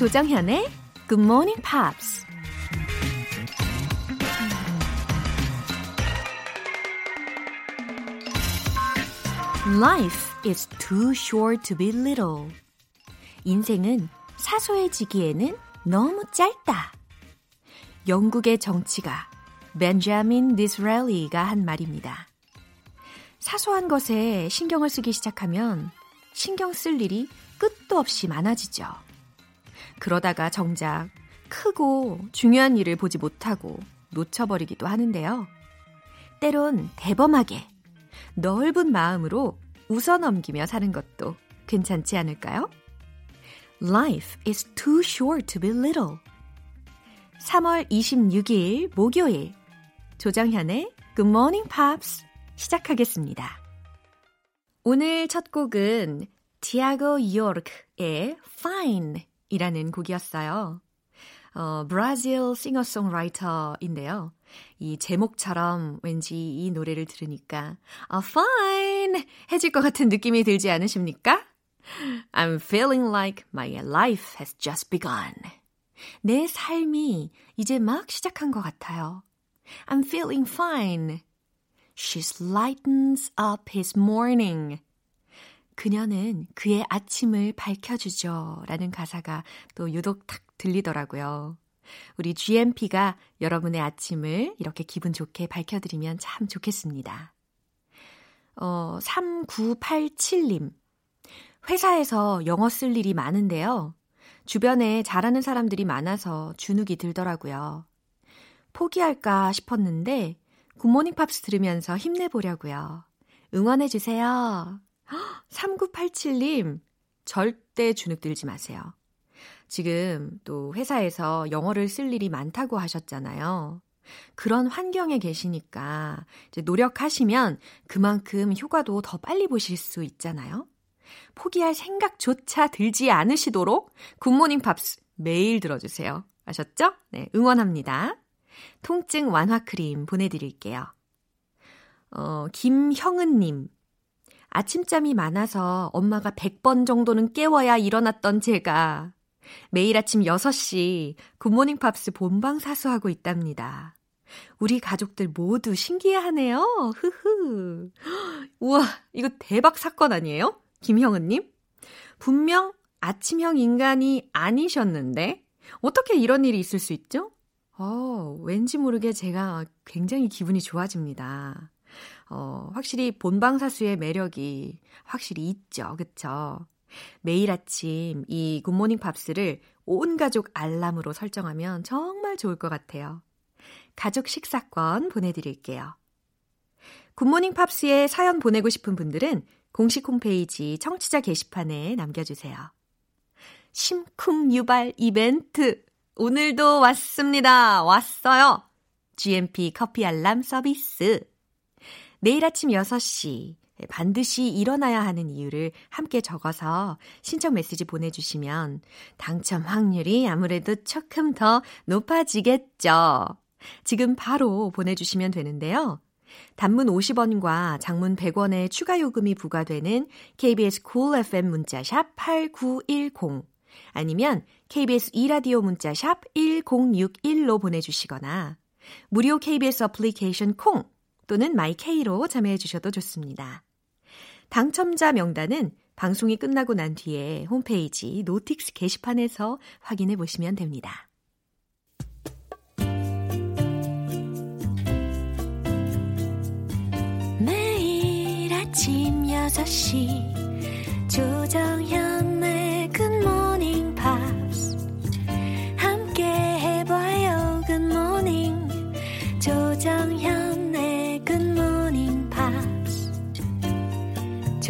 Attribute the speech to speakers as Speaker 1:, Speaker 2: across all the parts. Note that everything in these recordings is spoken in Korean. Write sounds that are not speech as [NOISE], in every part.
Speaker 1: 조정현의 Good Morning Pops. Life is too short to be little. 인생은 사소해지기에는 너무 짧다. 영국의 정치가 벤자민 디스렐리가 한 말입니다. 사소한 것에 신경을 쓰기 시작하면 신경 쓸 일이 끝도 없이 많아지죠. 그러다가 정작 크고 중요한 일을 보지 못하고 놓쳐버리기도 하는데요. 때론 대범하게 넓은 마음으로 웃어 넘기며 사는 것도 괜찮지 않을까요? Life is too short to be little. 3월 26일 목요일 조정현의 Good Morning Pops 시작하겠습니다. 오늘 첫 곡은 디아고 요르크의 Fine 이라는 곡이었어요. 어, 브라질 싱어송라이터인데요. 이 제목처럼 왠지 이 노래를 들으니까 아, fine 해질 것 같은 느낌이 들지 않으십니까? I'm feeling like my life has just begun. 내 삶이 이제 막 시작한 것 같아요. I'm feeling fine. She lightens up his morning. 그녀는 그의 아침을 밝혀주죠. 라는 가사가 또 유독 탁 들리더라고요. 우리 GMP가 여러분의 아침을 이렇게 기분 좋게 밝혀드리면 참 좋겠습니다. 어, 3987님. 회사에서 영어 쓸 일이 많은데요. 주변에 잘하는 사람들이 많아서 주눅이 들더라고요. 포기할까 싶었는데 굿모닝 팝스 들으면서 힘내보려고요. 응원해주세요. 3987님, 절대 주눅 들지 마세요. 지금 또 회사에서 영어를 쓸 일이 많다고 하셨잖아요. 그런 환경에 계시니까 이제 노력하시면 그만큼 효과도 더 빨리 보실 수 있잖아요. 포기할 생각조차 들지 않으시도록 굿모닝 팝스 매일 들어주세요. 아셨죠? 네, 응원합니다. 통증 완화 크림 보내드릴게요. 어, 김형은님. 아침잠이 많아서 엄마가 100번 정도는 깨워야 일어났던 제가 매일 아침 6시 굿모닝 팝스 본방 사수하고 있답니다. 우리 가족들 모두 신기해하네요. 흐흐. [GASPS] 우와, 이거 대박 사건 아니에요? 김형은님? 분명 아침형 인간이 아니셨는데, 어떻게 이런 일이 있을 수 있죠? 어, 왠지 모르게 제가 굉장히 기분이 좋아집니다. 어, 확실히 본방사수의 매력이 확실히 있죠. 그쵸? 매일 아침 이 굿모닝 팝스를 온 가족 알람으로 설정하면 정말 좋을 것 같아요. 가족 식사권 보내드릴게요. 굿모닝 팝스에 사연 보내고 싶은 분들은 공식 홈페이지 청취자 게시판에 남겨주세요. 심쿵 유발 이벤트 오늘도 왔습니다. 왔어요. GMP 커피 알람 서비스. 내일 아침 6시 반드시 일어나야 하는 이유를 함께 적어서 신청 메시지 보내주시면 당첨 확률이 아무래도 조금 더 높아지겠죠. 지금 바로 보내주시면 되는데요. 단문 50원과 장문 100원의 추가 요금이 부과되는 KBS Cool FM 문자샵 8910 아니면 KBS 2라디오 문자샵 1061로 보내주시거나 무료 KBS 어플리케이션 콩 또는 마이케이로 참여해 주셔도 좋습니다. 당첨자 명단은 방송이 끝나고 난 뒤에 홈페이지 notice 게시판에서 확인해 보시면 됩니다. 매일 아침 6시 조정현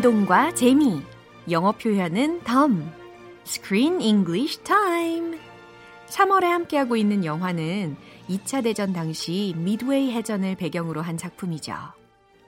Speaker 1: 운동과 재미, 영어 표현은 덤. Screen English Time. 3월에 함께하고 있는 영화는 2차 대전 당시 미드웨이 해전을 배경으로 한 작품이죠.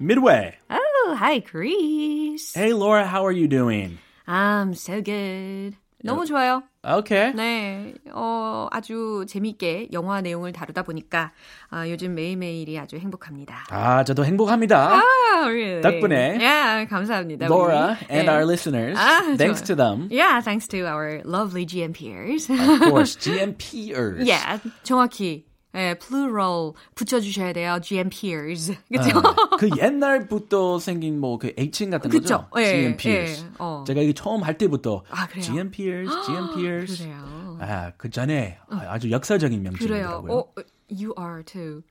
Speaker 2: Midway.
Speaker 1: Oh, hi, Chris.
Speaker 2: Hey, Laura, how are you doing?
Speaker 1: I'm so good. 너무 좋아요.
Speaker 2: Okay.
Speaker 1: 네, 어, 아주 재밌게 영화 내용을 다루다 보니까 아, 요즘 매일매일이 아주 행복합니다.
Speaker 2: 아, 저도 행복합니다.
Speaker 1: 아, really?
Speaker 2: 덕분에.
Speaker 1: Yeah, 감사합니다.
Speaker 2: Laura
Speaker 1: 우리.
Speaker 2: and
Speaker 1: 네.
Speaker 2: our listeners,
Speaker 1: 아,
Speaker 2: thanks
Speaker 1: 좋아요.
Speaker 2: to them.
Speaker 1: Yeah, thanks to our lovely GM peers.
Speaker 2: Of course, GMPers.
Speaker 1: yeah, 정확히 예, plural 붙여주셔야 돼요. GM peers. 그죠?
Speaker 2: 아, 그 옛날부터 생긴 뭐 그 애칭 같은
Speaker 1: 그쵸?
Speaker 2: 거죠?
Speaker 1: 예,
Speaker 2: GMPers.
Speaker 1: 예, 어.
Speaker 2: 제가 이게 처음 할 때부터
Speaker 1: 아, 그래요?
Speaker 2: GMPers, GMPers. [GASPS]
Speaker 1: 그래요.
Speaker 2: 아, 그 전에 아주 역사적인
Speaker 1: 그래요.
Speaker 2: 명칭이더라고요.
Speaker 1: 어, you are too.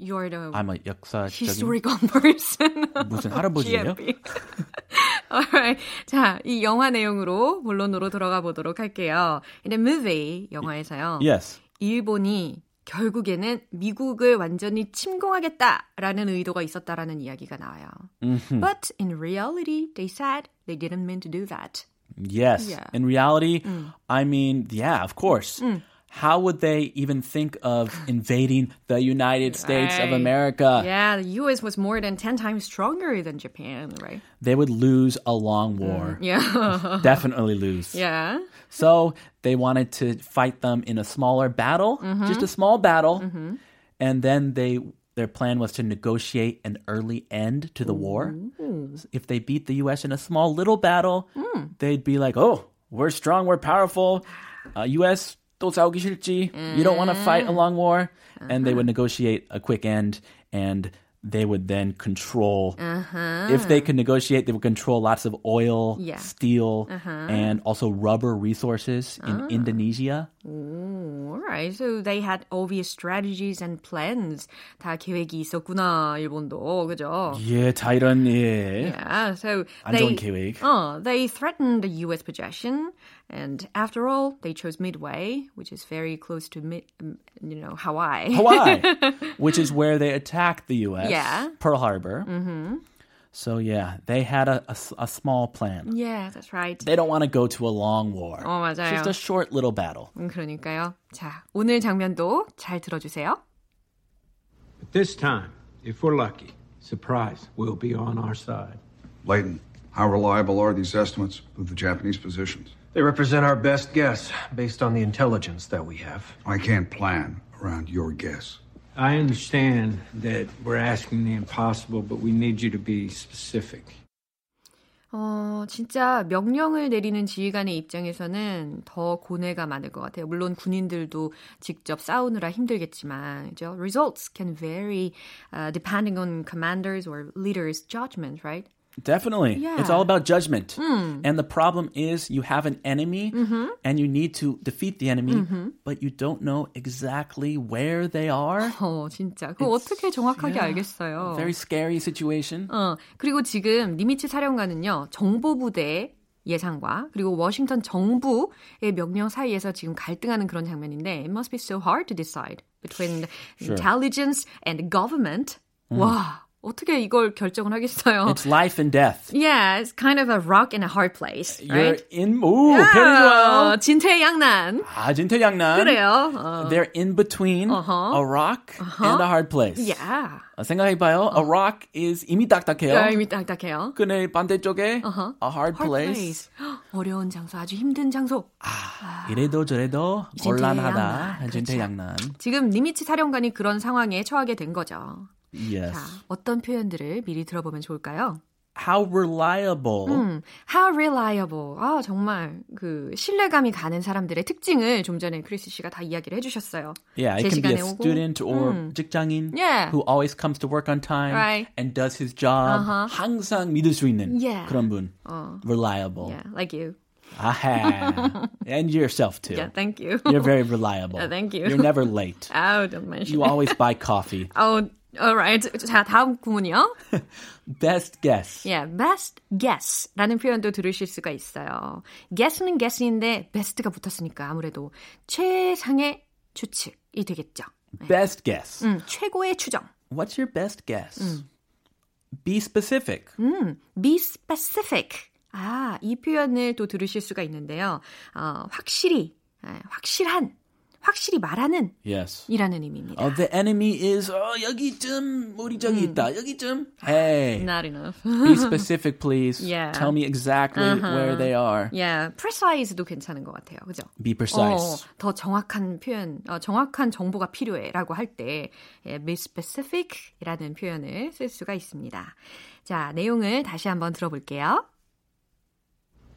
Speaker 1: You are the
Speaker 2: I'm a 역사적인
Speaker 1: historical [LAUGHS] person.
Speaker 2: 무슨 할아버지예요? [LAUGHS]
Speaker 1: Alright. 자, 이 영화 내용으로 본론으로 들어가 보도록 할게요. In the movie 영화에서요.
Speaker 2: Yes.
Speaker 1: 일본이 결국에는 미국을 완전히 침공하겠다라는 의도가 있었다라는 이야기가 나와요.
Speaker 2: Mhm.
Speaker 1: But in reality, they said they didn't mean to do that.
Speaker 2: Yes.
Speaker 1: Yeah.
Speaker 2: In reality, I mean, yeah, of course. How would they even think of [SIGHS] invading the United States of America?
Speaker 1: Yeah, the US was more than 10 times stronger than Japan, right?
Speaker 2: They would lose a long mm, war.
Speaker 1: Yeah. [LAUGHS]
Speaker 2: Definitely lose.
Speaker 1: yeah.
Speaker 2: So they wanted to fight them in a smaller battle, mm-hmm. just a small battle, mm-hmm. and then they their plan was to negotiate an early end to the war. If they beat the U.S. in a small little battle, mm. they'd be like, "Oh, we're strong, we're powerful. Uh, U.S. 또 싸우기 싫지. You don't want to fight a long war," and they would negotiate a quick end and. They would then control. If they could negotiate, they would control lots of oil,
Speaker 1: Yeah.
Speaker 2: steel, and also rubber resources in Indonesia.
Speaker 1: All right. So they had obvious strategies and plans. 다 계획이 있었구나, 일본도. 그죠?
Speaker 2: 예, 다 이런 예.
Speaker 1: Yeah. So
Speaker 2: 안
Speaker 1: they
Speaker 2: 좋은 계획.
Speaker 1: Oh, they threatened the US possession and after all, they chose Midway, which is very close to mid, um, you know, Hawaii.
Speaker 2: Hawaii, [LAUGHS] [LAUGHS] which is where they attacked the U.S.
Speaker 1: Yeah.
Speaker 2: Pearl Harbor. Mm-hmm. So yeah, they had a, a s- a small plan.
Speaker 1: yeah, that's right.
Speaker 2: They don't want to go to a long war.
Speaker 1: 어, 맞아요.
Speaker 2: Just a short little battle.
Speaker 1: 음, 그러니까요. 자, 오늘 장면도 잘 들어주세요.
Speaker 3: But this time, if we're lucky, surprise will be on our side.
Speaker 4: Leighton, how reliable are these estimates of the Japanese positions?
Speaker 5: They represent our best guess based on the intelligence that we have.
Speaker 4: I can't plan around your guess.
Speaker 3: I understand that we're asking the impossible, but we need you to be specific.
Speaker 1: 어, 진짜 명령을 내리는 지휘관의 입장에서는 더 고뇌가 많을 것 같아요. 물론 군인들도 직접 싸우느라 힘들겠지만, 그죠? Results can vary uh, depending on commanders or leaders' judgment, right?
Speaker 2: Definitely.
Speaker 1: Yeah.
Speaker 2: It's all about judgment. And the problem is you have an enemy and you need to defeat the enemy, but you don't know exactly where they are. [LAUGHS]
Speaker 1: 어, 진짜. 그거 어떻게 정확하게
Speaker 2: yeah.
Speaker 1: 알겠어요?
Speaker 2: Very scary situation.
Speaker 1: 어, 그리고 지금 니미츠 사령관은요, 정보부대 예상과 그리고 워싱턴 정부의 명령 사이에서 지금 갈등하는 그런 장면인데 it must be so hard to decide between intelligence and government. 와, 어떻게 이걸 결정을 하겠어요?
Speaker 2: It's life and death.
Speaker 1: yeah, it's kind of a rock in a hard place,
Speaker 2: You're
Speaker 1: right?
Speaker 2: in 오, 편히 좋아요.
Speaker 1: 어, 진퇴양난.
Speaker 2: 아, 진퇴양난.
Speaker 1: 그래요. 어.
Speaker 2: They're in between
Speaker 1: Uh-huh.
Speaker 2: a rock and a hard place.
Speaker 1: Yeah.
Speaker 2: 어, 생각해봐요. A rock is 이미 딱딱해요.
Speaker 1: 야, 이미 딱딱해요.
Speaker 2: 근데 반대쪽에
Speaker 1: Uh-huh.
Speaker 2: a hard,
Speaker 1: Hard
Speaker 2: place.
Speaker 1: place. 어려운 장소, 아주 힘든 장소.
Speaker 2: 이래도 저래도. 곤란하다.
Speaker 1: 그렇죠.
Speaker 2: 진퇴양난.
Speaker 1: 지금 니미츠 사령관이 그런 상황에 처하게 된 거죠.
Speaker 2: Yes.
Speaker 1: 자, 어떤 표현들을 미리 들어보면 좋을까요?
Speaker 2: How reliable.
Speaker 1: 음, how reliable. 아, 정말 그 신뢰감이 가는 사람들의 특징을 좀 전에 크리스 씨가 다 이야기를 해주셨어요.
Speaker 2: Yeah,
Speaker 1: 제
Speaker 2: it can be a
Speaker 1: 시간에 오고.
Speaker 2: student or
Speaker 1: 음.
Speaker 2: 직장인
Speaker 1: Yeah.
Speaker 2: who always comes to work on time
Speaker 1: Right.
Speaker 2: and does his job.
Speaker 1: Uh-huh.
Speaker 2: 항상 믿을 수 있는
Speaker 1: Yeah.
Speaker 2: 그런 분.
Speaker 1: 어,
Speaker 2: Reliable.
Speaker 1: yeah, like you.
Speaker 2: Aha. [LAUGHS] and yourself too.
Speaker 1: Yeah, thank you.
Speaker 2: You're very reliable.
Speaker 1: Yeah, [LAUGHS] thank you.
Speaker 2: You're never late.
Speaker 1: 아우, don't mention
Speaker 2: You
Speaker 1: it.
Speaker 2: always buy coffee.
Speaker 1: Oh, alright. 자, 다음 구문이요.
Speaker 2: Best guess.
Speaker 1: Yeah, best guess라는 표현도 들으실 수가 있어요. guess는 guess인데 best가 붙었으니까 아무래도 최상의 추측이 되겠죠.
Speaker 2: Best guess.
Speaker 1: 음, 최고의 추정.
Speaker 2: What's your best guess? be specific.
Speaker 1: be specific. 아, 이 표현을 또 들으실 수가 있는데요. 어, 확실히, 예, 확실한, 확실히 말하는
Speaker 2: Yes.
Speaker 1: 이라는 의미입니다.
Speaker 2: Oh, the enemy is 어, 여기쯤 우리 저기 있다. 여기쯤. Hey.
Speaker 1: Not enough.
Speaker 2: Be specific, please.
Speaker 1: Yeah.
Speaker 2: Tell me exactly where they are.
Speaker 1: yeah, precise도 괜찮은 것 같아요. 그죠?
Speaker 2: Be precise.
Speaker 1: 어, 더 정확한 표현, 어, 정확한 정보가 필요해라고 할때 예, be specific이라는 표현을 쓸 수가 있습니다. 자, 내용을 다시 한번 들어볼게요.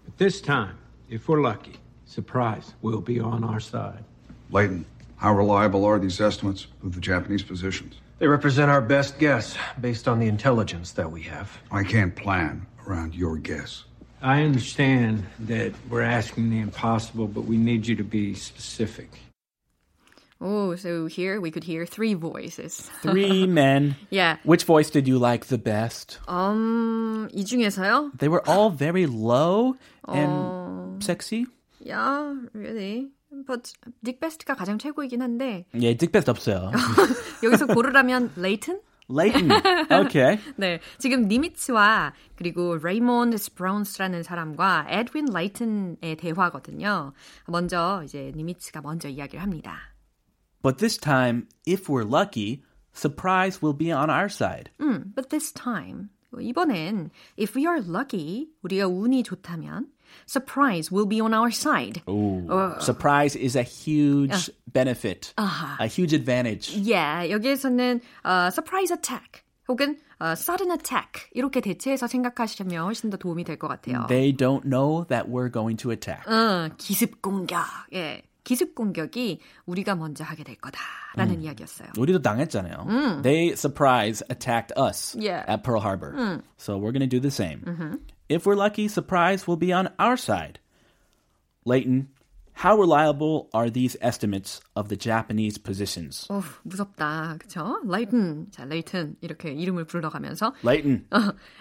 Speaker 3: But this time, if we're lucky, surprise will be on our side.
Speaker 4: Leighton, how reliable are these estimates of the Japanese positions?
Speaker 5: They represent our best guess based on the intelligence that we have.
Speaker 4: I can't plan around your guess.
Speaker 3: I understand that we're asking the impossible, but we need you to be specific.
Speaker 1: Oh, so here we could hear three voices. [LAUGHS]
Speaker 2: Three men.
Speaker 1: Yeah.
Speaker 2: Which voice did you like the best?
Speaker 1: Um, 이 중에서요?
Speaker 2: They were all very low and sexy.
Speaker 1: Yeah, really. But Dick Best가 가장 최고이긴 한데
Speaker 2: 예, Best 없어요.
Speaker 1: 여기서 고르라면 레이튼?
Speaker 2: Leighton. Okay.
Speaker 1: 네, 지금 니미츠와 그리고 레이몬드 스프라운스라는 사람과 에드윈 레이튼의 대화거든요. 먼저 이제 니미츠가 먼저 이야기를 합니다.
Speaker 2: But this time, if we're lucky, surprise will be on our side.
Speaker 1: 음, but this time 이번엔 if we are lucky 우리가 운이 좋다면 surprise will be on our side.
Speaker 2: Ooh. Surprise is a huge benefit, a huge advantage.
Speaker 1: Yeah, 여기에서는 uh, surprise attack 혹은 uh, sudden attack 이렇게 대체해서 생각하시면 훨씬 더 도움이 될 것 같아요.
Speaker 2: They don't know that we're going to attack.
Speaker 1: 어, 기습 공격. 예. 기습 공격이 우리가 먼저 하게 될 거다라는 이야기였어요.
Speaker 2: 우리도 당했잖아요. They surprise attacked us
Speaker 1: Yeah.
Speaker 2: at Pearl Harbor. So we're going to do the same. If we're lucky, surprise will be on our side. Leighton, how reliable are these estimates of the Japanese positions?
Speaker 1: 어, 무섭다. 그쵸? 레이튼. 자, 레이튼. 이렇게 이름을 불러가면서
Speaker 2: Leighton.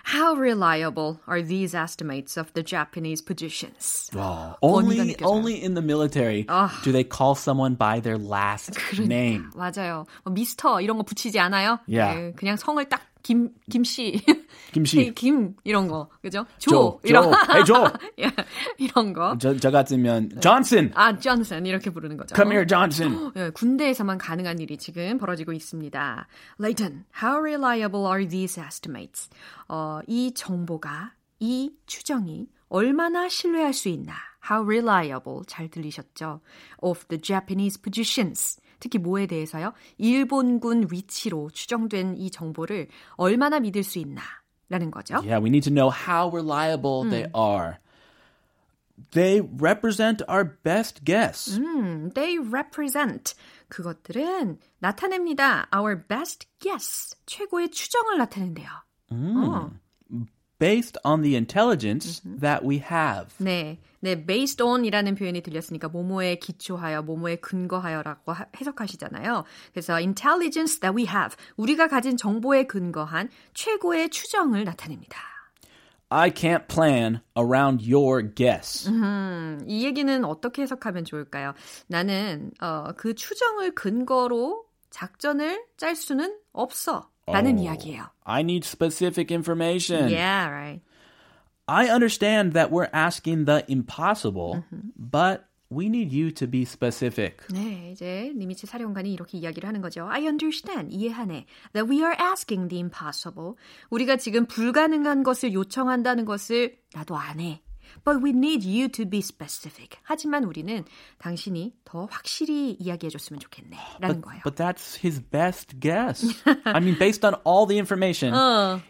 Speaker 1: How reliable are these estimates of the Japanese positions?
Speaker 2: only,
Speaker 1: 느껴져요.
Speaker 2: only in the military do they call someone by their last name.
Speaker 1: 맞아요. 뭐 미스터 이런 거 붙이지 않아요?
Speaker 2: Yeah.
Speaker 1: 예, 그냥 성을 딱 김, 김씨.
Speaker 2: 김씨.
Speaker 1: 김, 이런 거. 그죠? 조.
Speaker 2: 조,
Speaker 1: 이런
Speaker 2: 조. Hey, 조.
Speaker 1: 예, 이런 거.
Speaker 2: 저, 저 같으면 Johnson.
Speaker 1: 아, 존슨. 이렇게 부르는 거죠.
Speaker 2: Come here, Johnson.
Speaker 1: 예, 군대에서만 가능한 일이 지금 벌어지고 있습니다. Leighton, how reliable are these estimates? 어, 이 정보가, 이 추정이 얼마나 신뢰할 수 있나? How reliable, 잘 들리셨죠? Of the Japanese positions. 특히 뭐에 대해서요? 일본군 위치로 추정된 이 정보를 얼마나 믿을 수 있나? 라는 거죠.
Speaker 2: Yeah, we need to know how reliable they are. They represent our best guess.
Speaker 1: 음, they represent. 그것들은 나타냅니다. Our best guess. 최고의 추정을 나타낸대요. 어.
Speaker 2: Based on the intelligence that we have.
Speaker 1: 네, 네, based on이라는 표현이 들렸으니까 모모에 기초하여, 모모에 근거하여라고 하- 해석하시잖아요. 그래서 intelligence that we have, 우리가 가진 정보에 근거한 최고의 추정을 나타냅니다.
Speaker 2: I can't plan around your guess.
Speaker 1: 음, 이 얘기는 어떻게 해석하면 좋을까요? 나는 어, 그 추정을 근거로 작전을 짤 수는 없어. 라는 이야기예요.
Speaker 2: I need specific information.
Speaker 1: Yeah, right.
Speaker 2: I understand that we're asking the impossible, but we need you to be specific.
Speaker 1: 네, 이제 니미츠 사령관이 이렇게 이야기를 하는 거죠. I understand, 이해하네. That we are asking the impossible. 우리가 지금 불가능한 것을 요청한다는 것을 나도 안 해. But we need you to be specific. 하지만 우리는 당신이 더 확실히 이야기해 줬으면 좋겠네. 라는 거예요.
Speaker 2: But that's his best guess. I mean, based on all the information, [LAUGHS]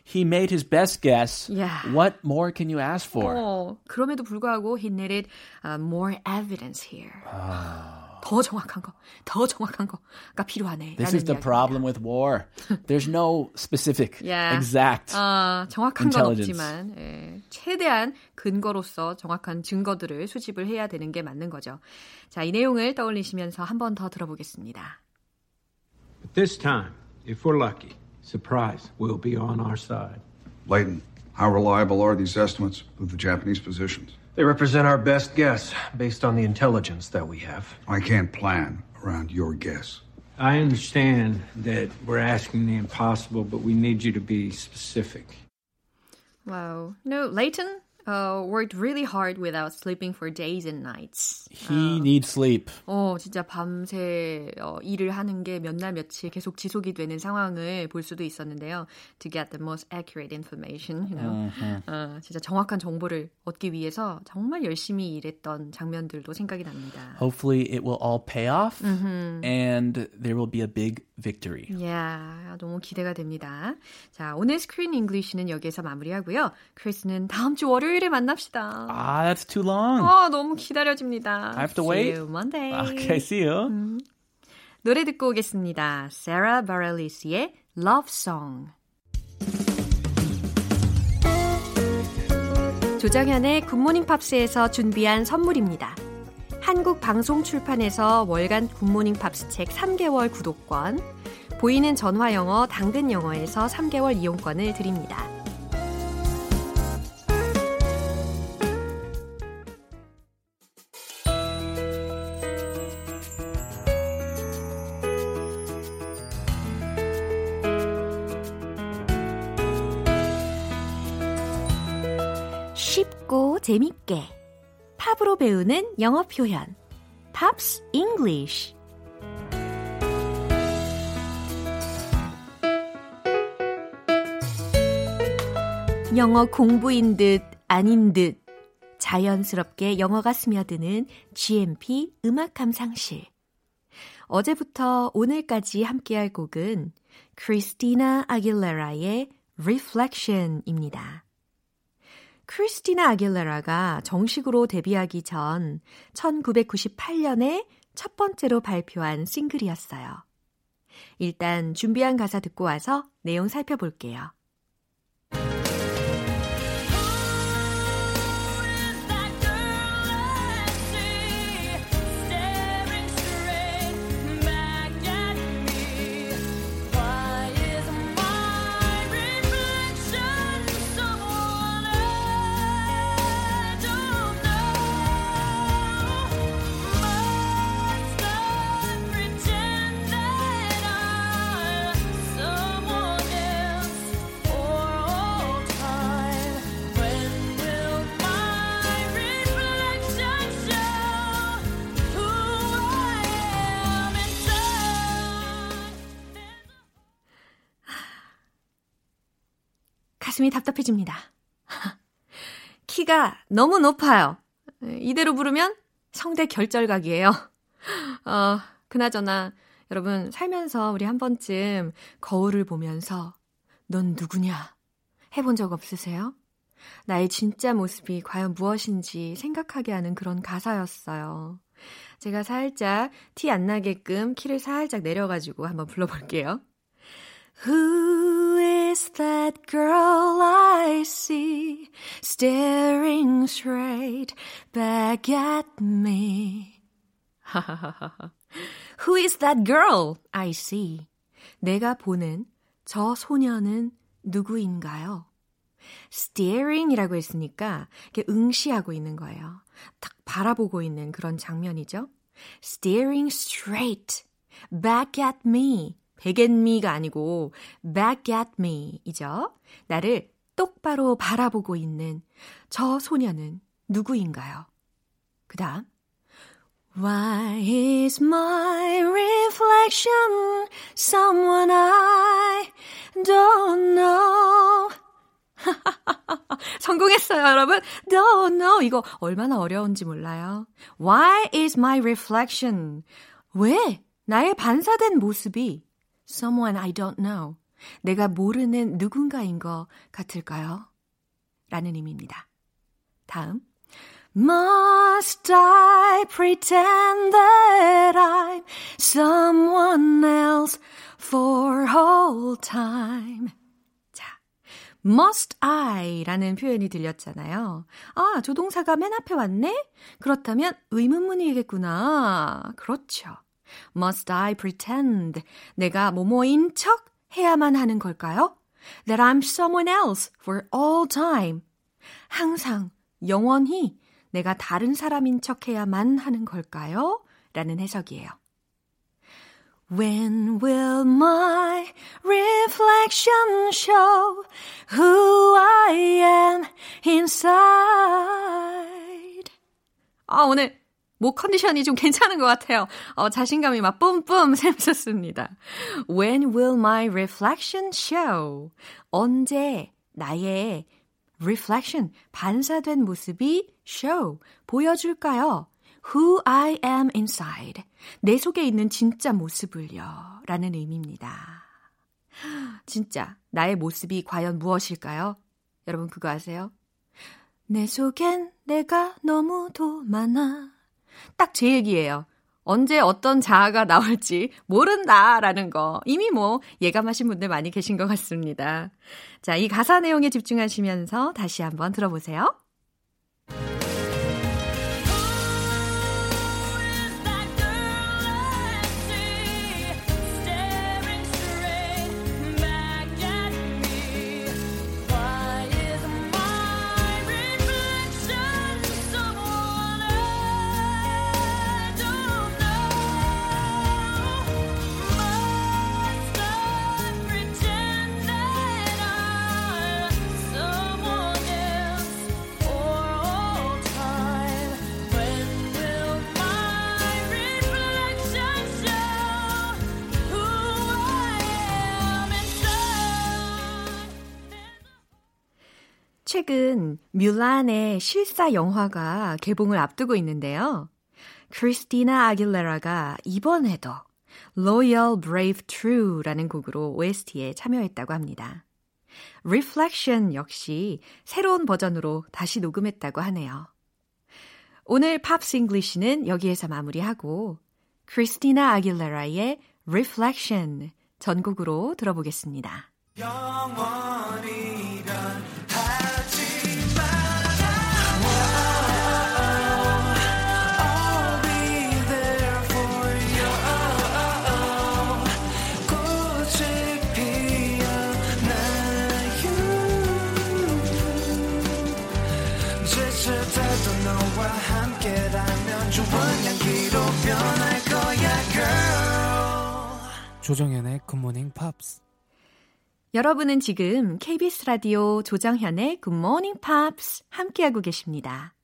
Speaker 2: he made his best guess.
Speaker 1: Yeah.
Speaker 2: What more can you ask for?
Speaker 1: 어, 그럼에도 불구하고 he needed uh, more evidence here. 더 정확한 거, 더 정확한 거가 필요하네.
Speaker 2: This is the problem with war. There's no specific,
Speaker 1: Yeah.
Speaker 2: exact.
Speaker 1: 아, 정확한 건
Speaker 2: intelligence.
Speaker 1: 없지만 예, 최대한 근거로서 정확한 증거들을 수집을 해야 되는 게 맞는 거죠. 자, 이 내용을 떠올리시면서 한 번 더 들어보겠습니다.
Speaker 3: But this time, if we're lucky, surprise will be on our side.
Speaker 4: Leighton, how reliable are these estimates of the Japanese positions?
Speaker 5: They represent our best guess based on the intelligence that we have.
Speaker 4: I can't plan around your guess.
Speaker 3: I understand that we're asking the impossible, but we need you to be specific.
Speaker 1: Wow. No, Leighton uh, worked really hard without sleeping for days and nights.
Speaker 2: He needs sleep.
Speaker 1: 어, 진짜 밤새 어, 일을 하는 게 몇 날 며칠 계속 지속이 되는 상황을 볼 수도 있었는데요. To get the most accurate information, you know. 어, 진짜 정확한 정보를 얻기 위해서 정말 열심히 일했던 장면들도 생각이 납니다.
Speaker 2: Hopefully, it will all pay off and there will be a big victory.
Speaker 1: Yeah, 너무 기대가 됩니다. 자, 오늘 스크린 잉글리시는 여기에서 마무리하고요. 크리스는 다음 주 월요일 에 만납시다.
Speaker 2: Ah, that's too long.
Speaker 1: 아, 너무 기다려집니다.
Speaker 2: I have to
Speaker 1: See
Speaker 2: wait?
Speaker 1: you Monday.
Speaker 2: Okay, see you.
Speaker 1: 노래 듣고 오겠습니다. Sara Bareilles의 Love Song. 조정현의 굿모닝 팝스에서 준비한 선물입니다. 한국 방송 출판에서 월간 굿모닝 팝스 책 3개월 구독권, 보이는 전화 영어 당근 영어에서 3개월 이용권을 드립니다. 재밌게. 팝으로 배우는 영어 표현. Pops English. 영어 공부인 듯 아닌 듯 자연스럽게 영어가 스며드는 GMP 음악 감상실. 어제부터 오늘까지 함께할 곡은 크리스티나 아길레라의 Reflection입니다. 크리스티나 아길레라가 정식으로 데뷔하기 전 1998년에 첫 번째로 발표한 싱글이었어요. 일단 준비한 가사 듣고 와서 내용 살펴볼게요. 가슴이 답답해집니다. [LAUGHS] 키가 너무 높아요. 이대로 부르면 성대 결절각이에요. [LAUGHS] 어, 그나저나 여러분 살면서 우리 한 번쯤 거울을 보면서 넌 누구냐 해본 적 없으세요? 나의 진짜 모습이 과연 무엇인지 생각하게 하는 그런 가사였어요. 제가 살짝 티 안 나게끔 키를 살짝 내려가지고 한번 불러볼게요. Who is that girl I see staring straight back at me? Who is that girl I see? 내가 보는 저 소녀는 누구인가요? staring이라고 했으니까 이렇게 응시하고 있는 거예요. 딱 바라보고 있는 그런 장면이죠. staring straight back at me. Back at me가 아니고 back at me이죠. 나를 똑바로 바라보고 있는 저 소녀는 누구인가요? 그 다음 Why is my reflection someone I don't know? 성공했어요, 여러분. Don't know. 이거 얼마나 어려운지 몰라요. Why is my reflection? 왜 나의 반사된 모습이 someone I don't know. 내가 모르는 누군가인 것 같을까요? 라는 의미입니다. 다음. Must I pretend that I'm someone else for all time? 자, must I 라는 표현이 들렸잖아요. 아, 조동사가 맨 앞에 왔네? 그렇다면 의문문이겠구나. 그렇죠. Must I pretend? 내가 뭐뭐인 척 해야만 하는 걸까요? That I'm someone else for all time. 항상, 영원히 내가 다른 사람인 척 해야만 하는 걸까요? 라는 해석이에요. When will my reflection show who I am inside? 아, 오늘 목 컨디션이 좀 괜찮은 것 같아요. 어, 자신감이 막 뿜뿜 샘솟습니다. When will my reflection show? 언제 나의 reflection, 반사된 모습이 show, 보여줄까요? Who I am inside. 내 속에 있는 진짜 모습을요. 라는 의미입니다. 진짜 나의 모습이 과연 무엇일까요? 여러분 그거 아세요? 내 속엔 내가 너무도 많아. 딱 제 얘기예요. 언제 어떤 자아가 나올지 모른다라는 거 이미 뭐 예감하신 분들 많이 계신 것 같습니다. 자, 이 가사 내용에 집중하시면서 다시 한번 들어보세요. 최근 뮬란의 실사 영화가 개봉을 앞두고 있는데요. 크리스티나 아길레라가 이번에도 Loyal, Brave, True라는 곡으로 OST에 참여했다고 합니다. Reflection 역시 새로운 버전으로 다시 녹음했다고 하네요. 오늘 Pops English는 여기에서 마무리하고 크리스티나 아길레라의 Reflection 전곡으로 들어보겠습니다.
Speaker 6: 조정현의 굿모닝 팝스
Speaker 1: 여러분은 지금 KBS 라디오 조정현의 굿모닝 팝스 함께하고 계십니다.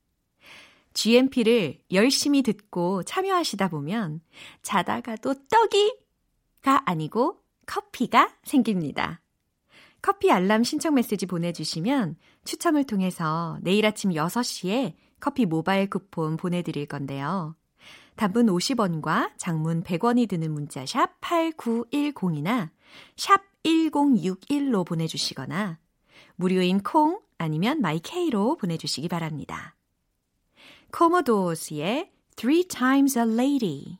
Speaker 1: GMP를 열심히 듣고 참여하시다 보면 자다가도 떡이가 아니고 커피가 생깁니다. 커피 알람 신청 메시지 보내주시면 추첨을 통해서 내일 아침 6시에 커피 모바일 쿠폰 보내드릴 건데요. 단문 50원과 장문 100원이 드는 문자 샵 8910이나 샵 1061로 보내주시거나 무료인 콩 아니면 마이케이로 보내주시기 바랍니다. 코모도스의 Three Times a Lady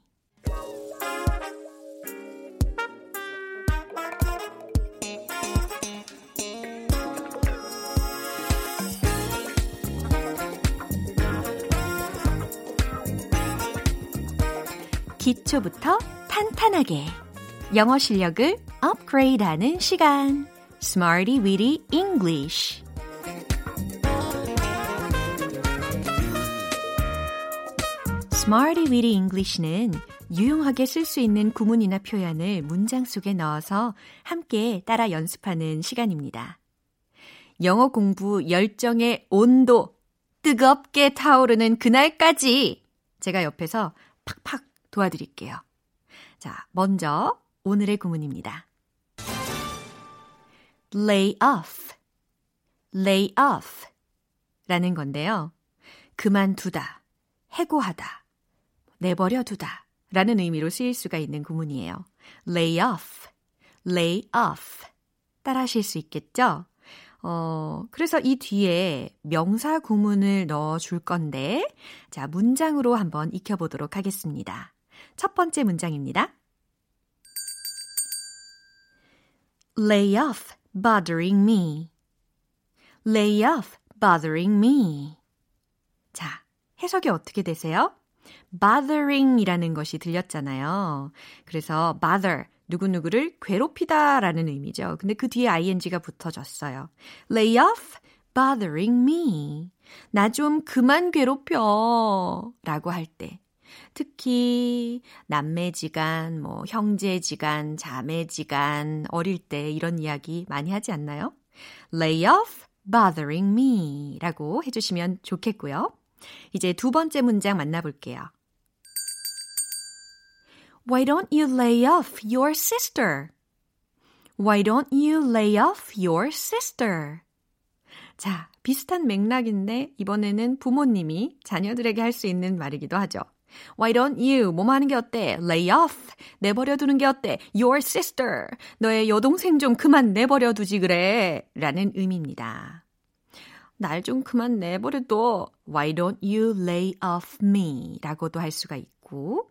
Speaker 1: 기초부터 탄탄하게 영어 실력을 업그레이드하는 시간 Smarty Weedy English Smarty Weedy English는 유용하게 쓸 수 있는 구문이나 표현을 문장 속에 넣어서 함께 따라 연습하는 시간입니다. 영어 공부 열정의 온도 뜨겁게 타오르는 그날까지 제가 옆에서 팍팍 도와드릴게요. 자, 먼저 오늘의 구문입니다. lay off, lay off 라는 건데요. 그만두다, 해고하다, 내버려 두다 라는 의미로 쓰일 수가 있는 구문이에요. lay off, lay off. 따라 하실 수 있겠죠? 어, 그래서 이 뒤에 명사 구문을 넣어 줄 건데, 자, 문장으로 한번 익혀보도록 하겠습니다. 첫 번째 문장입니다. lay off bothering me. lay off bothering me. 자, 해석이 어떻게 되세요? bothering 이라는 것이 들렸잖아요. 그래서 bother, 누구누구를 괴롭히다 라는 의미죠. 근데 그 뒤에 ing가 붙어졌어요. lay off bothering me. 나 좀 그만 괴롭혀. 라고 할 때. 특히 남매지간, 뭐 형제지간, 자매지간 어릴 때 이런 이야기 많이 하지 않나요? Lay off bothering me 라고 해주시면 좋겠고요. 이제 두 번째 문장 만나볼게요. Why don't you lay off your sister? Why don't you lay off your sister? 자, 비슷한 맥락인데 이번에는 부모님이 자녀들에게 할 수 있는 말이기도 하죠. Why don't you? 뭐뭐 하는 게 어때? Lay off. 내버려 두는 게 어때? Your sister. 너의 여동생 좀 그만 내버려 두지 그래. 라는 의미입니다. 날 좀 그만 내버려 둬. Why don't you lay off me? 라고도 할 수가 있고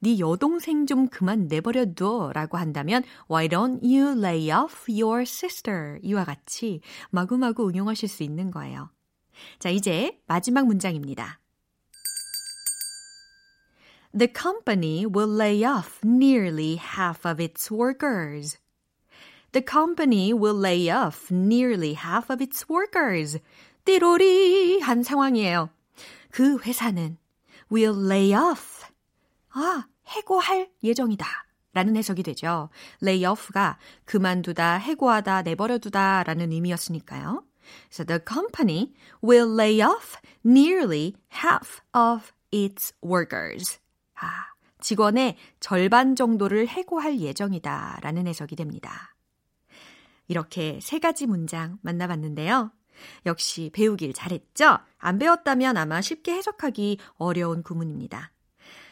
Speaker 1: 네 여동생 좀 그만 내버려 둬라고 한다면 Why don't you lay off your sister? 이와 같이 마구마구 응용하실 수 있는 거예요. 자, 이제 마지막 문장입니다. The company will lay off nearly half of its workers. The company will lay off nearly half of its workers. 띠로리 한 상황이에요. 그 회사는 will lay off 아, 해고할 예정이다. 라는 해석이 되죠. lay off가 그만두다, 해고하다, 내버려두다 라는 의미였으니까요. So the company will lay off nearly half of its workers. 아, 직원의 절반 정도를 해고할 예정이다 라는 해석이 됩니다. 이렇게 세 가지 문장 만나봤는데요. 역시 배우길 잘했죠? 안 배웠다면 아마 쉽게 해석하기 어려운 구문입니다.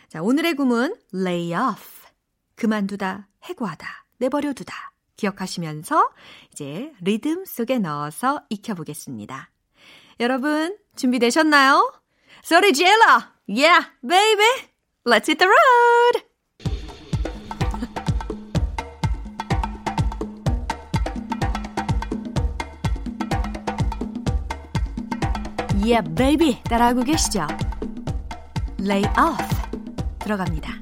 Speaker 1: 자, 오늘의 구문 lay off. 그만두다, 해고하다, 내버려두다. 기억하시면서 이제 리듬 속에 넣어서 익혀보겠습니다. 여러분, 준비되셨나요? 소리 질러! Yeah, baby! Let's hit the road! yeah, baby! 따라하고 계시죠? lay off. 들어갑니다.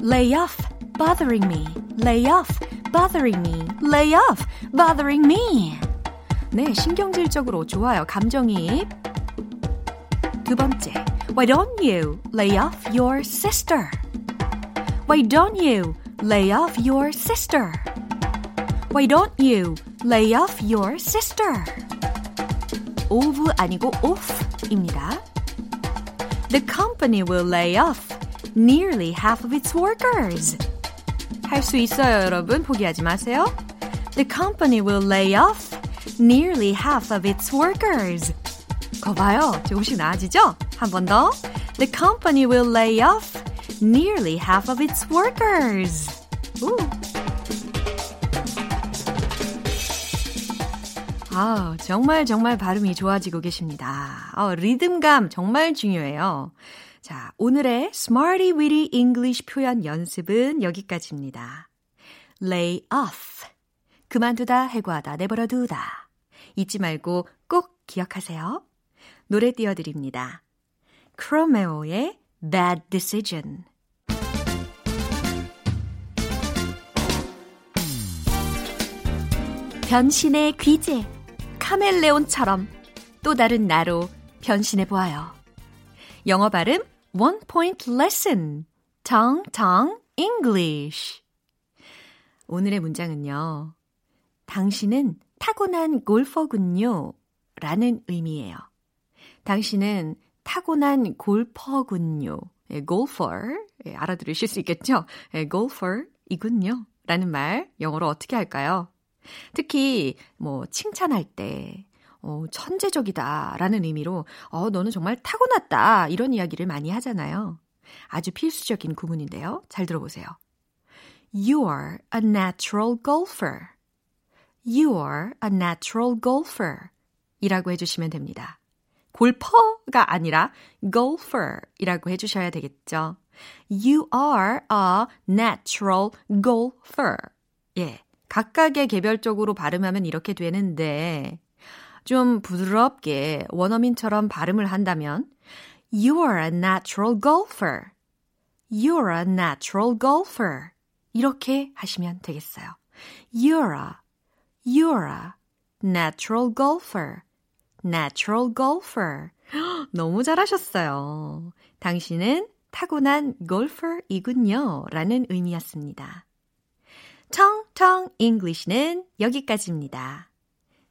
Speaker 1: Lay off, bothering me. Lay off, bothering me. Lay off, bothering me. 네, 신경질적으로 좋아요. 감정이입. 두 번째. Why don't you lay off your sister? Why don't you lay off your sister? Why don't you lay off your sister? of 아니고 off입니다. The company will lay off nearly half of its workers. 할 수 있어요, 여러분. 포기하지 마세요. The company will lay off nearly half of its workers. 거 봐요. 조금씩 나아지죠? 한 번 더. The company will lay off nearly half of its workers. 우. 아, 정말 정말 발음이 좋아지고 계십니다. 아, 리듬감 정말 중요해요. 자, 오늘의 Smarty Weedy English 표현 연습은 여기까지입니다. lay off. 그만두다, 해고하다, 내버려두다. 잊지 말고 꼭 기억하세요. 노래 띄워드립니다. 크로메오의 Bad Decision. 변신의 귀재, 카멜레온처럼 또 다른 나로 변신해 보아요. 영어 발음 One Point Lesson. Tong Tong English. 오늘의 문장은요. 당신은 타고난 골퍼군요. 라는 의미예요. 당신은 타고난 골퍼군요. 예, golfer. 예, 알아들으실 수 있겠죠? 예, golfer이군요. 라는 말 영어로 어떻게 할까요? 특히 뭐 칭찬할 때 어, 천재적이다 라는 의미로 어, 너는 정말 타고났다 이런 이야기를 많이 하잖아요. 아주 필수적인 구문인데요. 잘 들어보세요. You are a natural golfer. You are a natural golfer. 이라고 해주시면 됩니다. 골퍼가 아니라 golfer 이라고 해주셔야 되겠죠. You are a natural golfer. 예. 각각의 개별적으로 발음하면 이렇게 되는데, 좀 부드럽게 원어민처럼 발음을 한다면 You are a natural golfer. You're a natural golfer. 이렇게 하시면 되겠어요. You're a, you're a natural golfer. Natural golfer. [GASPS] 너무 잘하셨어요. 당신은 타고난 골퍼이군요. 라는 의미였습니다. 텅텅 English는 여기까지입니다.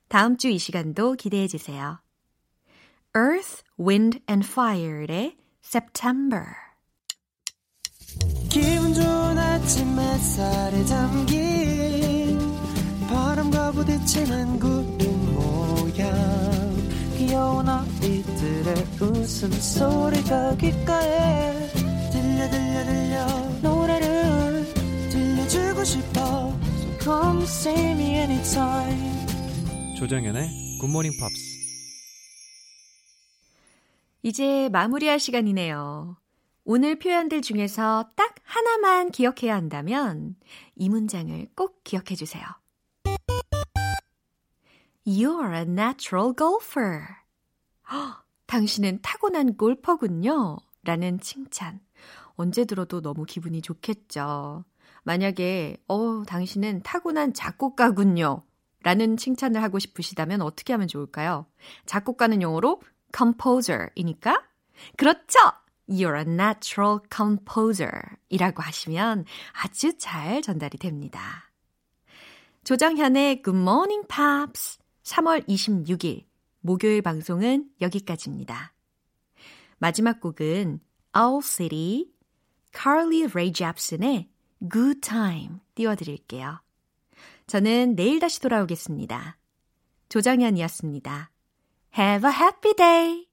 Speaker 1: 다음 주 이 시간도 기대해 주세요. Earth, Wind and Fire의 September
Speaker 6: 기분 좋은 아침 햇살에 담긴 바람과 부딪히는 구름 모양 귀여운 아이들의 웃음소리가 귓가에 들려 들려 들려 노래를 들려주고 싶어 So come see me anytime
Speaker 7: 조정연의 굿모닝 팝스
Speaker 1: 이제 마무리할 시간이네요. 오늘 표현들 중에서 딱 하나만 기억해야 한다면 이 문장을 꼭 기억해 주세요. You're a natural golfer. 허, 당신은 타고난 골퍼군요. 라는 칭찬. 언제 들어도 너무 기분이 좋겠죠. 만약에, 어, 당신은 타고난 작곡가군요. 라는 칭찬을 하고 싶으시다면 어떻게 하면 좋을까요? 작곡가는 영어로 composer이니까. 그렇죠! You're a natural composer 이라고 하시면 아주 잘 전달이 됩니다. 조정현의 Good Morning Pops 3월 26일 목요일 방송은 여기까지입니다. 마지막 곡은 Owl City, Carly Rae Jepsen의 Good Time 띄워드릴게요. 저는 내일 다시 돌아오겠습니다. 조정현이었습니다. Have a happy day!